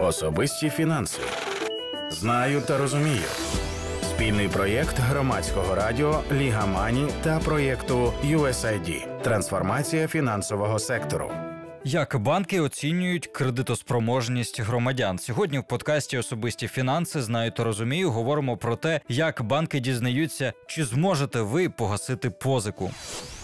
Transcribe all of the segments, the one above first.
Особисті фінанси. Знаю та розумію. Спільний проєкт громадського радіо Ліга Мані та проєкту USAID. Трансформація фінансового сектору. Як банки оцінюють кредитоспроможність громадян? Сьогодні в подкасті Особисті фінанси знаю та розумію. Говоримо про те, як банки дізнаються, чи зможете ви погасити позику.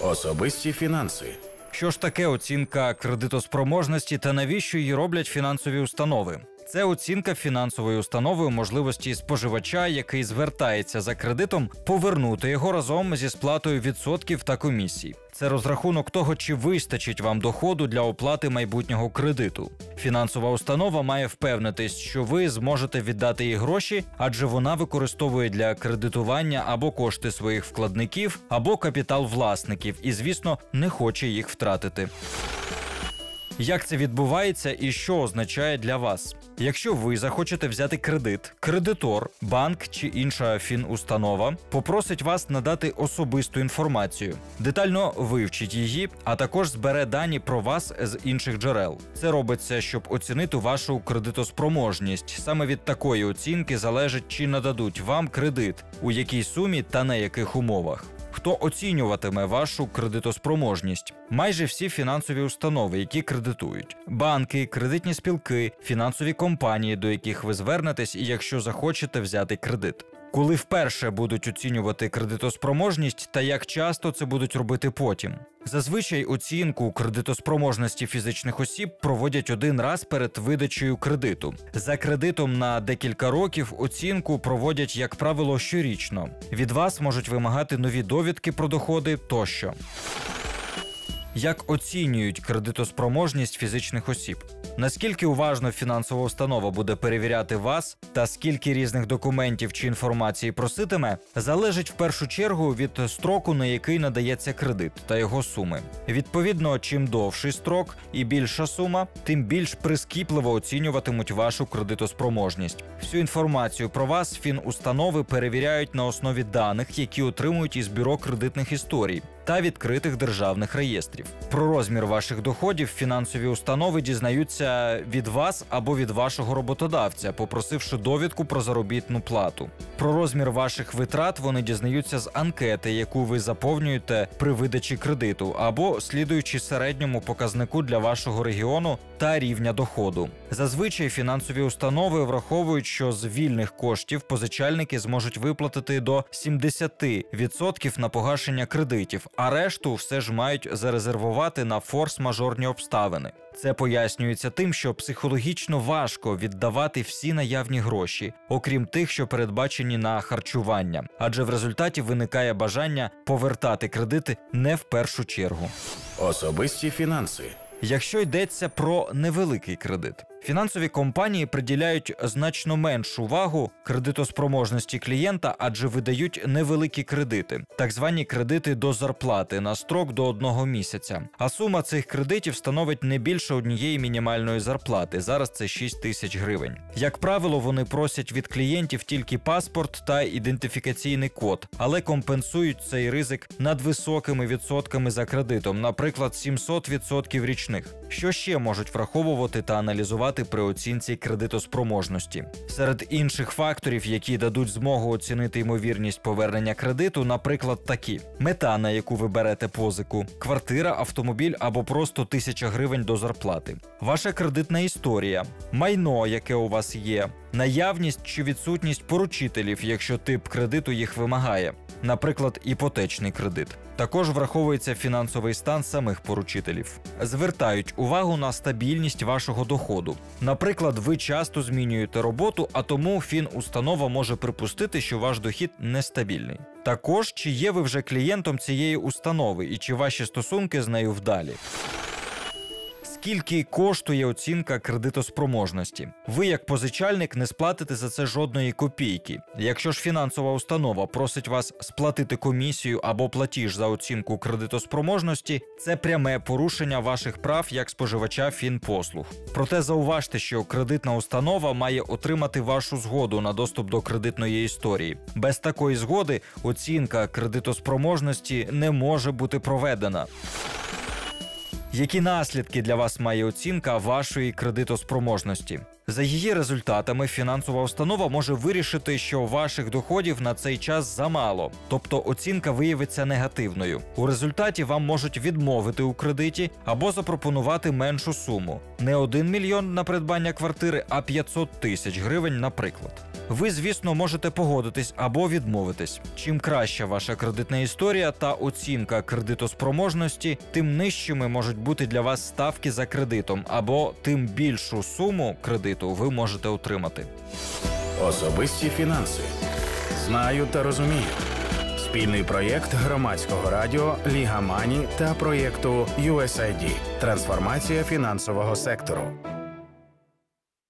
Особисті фінанси. Що ж таке оцінка кредитоспроможності та навіщо її роблять фінансові установи? Це оцінка фінансової установи можливості споживача, який звертається за кредитом, повернути його разом зі сплатою відсотків та комісій. Це розрахунок того, чи вистачить вам доходу для оплати майбутнього кредиту. Фінансова установа має впевнитись, що ви зможете віддати їй гроші, адже вона використовує для кредитування або кошти своїх вкладників, або капітал власників, і, звісно, не хоче їх втратити. Як це відбувається і що означає для вас? Якщо ви захочете взяти кредит, кредитор, банк чи інша фінустанова попросить вас надати особисту інформацію, детально вивчить її, а також збере дані про вас з інших джерел. Це робиться, щоб оцінити вашу кредитоспроможність. Саме від такої оцінки залежить, чи нададуть вам кредит, у якій сумі та на яких умовах. Хто оцінюватиме вашу кредитоспроможність? Майже всі фінансові установи, які кредитують, банки, кредитні спілки, фінансові компанії, до яких ви звернетесь, якщо захочете взяти кредит. Коли вперше будуть оцінювати кредитоспроможність та як часто це будуть робити потім. Зазвичай оцінку кредитоспроможності фізичних осіб проводять один раз перед видачею кредиту. За кредитом на декілька років оцінку проводять, як правило, щорічно. Від вас можуть вимагати нові довідки про доходи тощо. Як оцінюють кредитоспроможність фізичних осіб? Наскільки уважно фінансова установа буде перевіряти вас, та скільки різних документів чи інформації проситиме, залежить в першу чергу від строку, на який надається кредит та його суми. Відповідно, чим довший строк і більша сума, тим більш прискіпливо оцінюватимуть вашу кредитоспроможність. Всю інформацію про вас фінустанови перевіряють на основі даних, які отримують із бюро кредитних історій та відкритих державних реєстрів. Про розмір ваших доходів фінансові установи дізнаються від вас або від вашого роботодавця, попросивши довідку про заробітну плату. Про розмір ваших витрат вони дізнаються з анкети, яку ви заповнюєте при видачі кредиту, або слідуючи середньому показнику для вашого регіону та рівня доходу. Зазвичай фінансові установи враховують, що з вільних коштів позичальники зможуть виплатити до 70% на погашення кредитів, а решту все ж мають зарезервувати на форс-мажорні обставини. Це пояснюється тим, що психологічно важко віддавати всі наявні гроші, окрім тих, що передбачені на харчування, адже в результаті виникає бажання повертати кредити не в першу чергу. Особисті фінанси. Якщо йдеться про невеликий кредит, фінансові компанії приділяють значно меншу увагу кредитоспроможності клієнта, адже видають невеликі кредити, так звані кредити до зарплати на строк до одного місяця. А сума цих кредитів становить не більше однієї мінімальної зарплати. Зараз це 6 тисяч гривень. Як правило, вони просять від клієнтів тільки паспорт та ідентифікаційний код, але компенсують цей ризик надвисокими відсотками за кредитом, наприклад, 700% річних. Що ще можуть враховувати та аналізувати при оцінці кредитоспроможності? Серед інших факторів, які дадуть змогу оцінити ймовірність повернення кредиту, наприклад, такі: мета, на яку ви берете позику, квартира, автомобіль або просто тисяча гривень до зарплати, ваша кредитна історія, майно, яке у вас є, наявність чи відсутність поручителів, якщо тип кредиту їх вимагає, наприклад, іпотечний кредит. Також враховується фінансовий стан самих поручителів. Звертають увагу на стабільність вашого доходу. Наприклад, ви часто змінюєте роботу, а тому фінустанова може припустити, що ваш дохід нестабільний. Також чи є ви вже клієнтом цієї установи і чи ваші стосунки з нею вдалі. Скільки коштує оцінка кредитоспроможності? Ви, як позичальник, не сплатите за це жодної копійки. Якщо ж фінансова установа просить вас сплатити комісію або платіж за оцінку кредитоспроможності, це пряме порушення ваших прав як споживача фінпослуг. Проте зауважте, що кредитна установа має отримати вашу згоду на доступ до кредитної історії. Без такої згоди оцінка кредитоспроможності не може бути проведена. Які наслідки для вас має оцінка вашої кредитоспроможності? За її результатами фінансова установа може вирішити, що ваших доходів на цей час замало, тобто оцінка виявиться негативною. У результаті вам можуть відмовити у кредиті або запропонувати меншу суму не 1 мільйон на придбання квартири, а 500 тисяч гривень, наприклад. Ви, звісно, можете погодитись або відмовитись. Чим краща ваша кредитна історія та оцінка кредитоспроможності, тим нижчими можуть бути для вас ставки за кредитом, або тим більшу суму кредиту ви можете отримати. Особисті фінанси. Знаю та розумію. Спільний проєкт громадського радіо Ліга Мані та проєкту USAID. Трансформація фінансового сектору.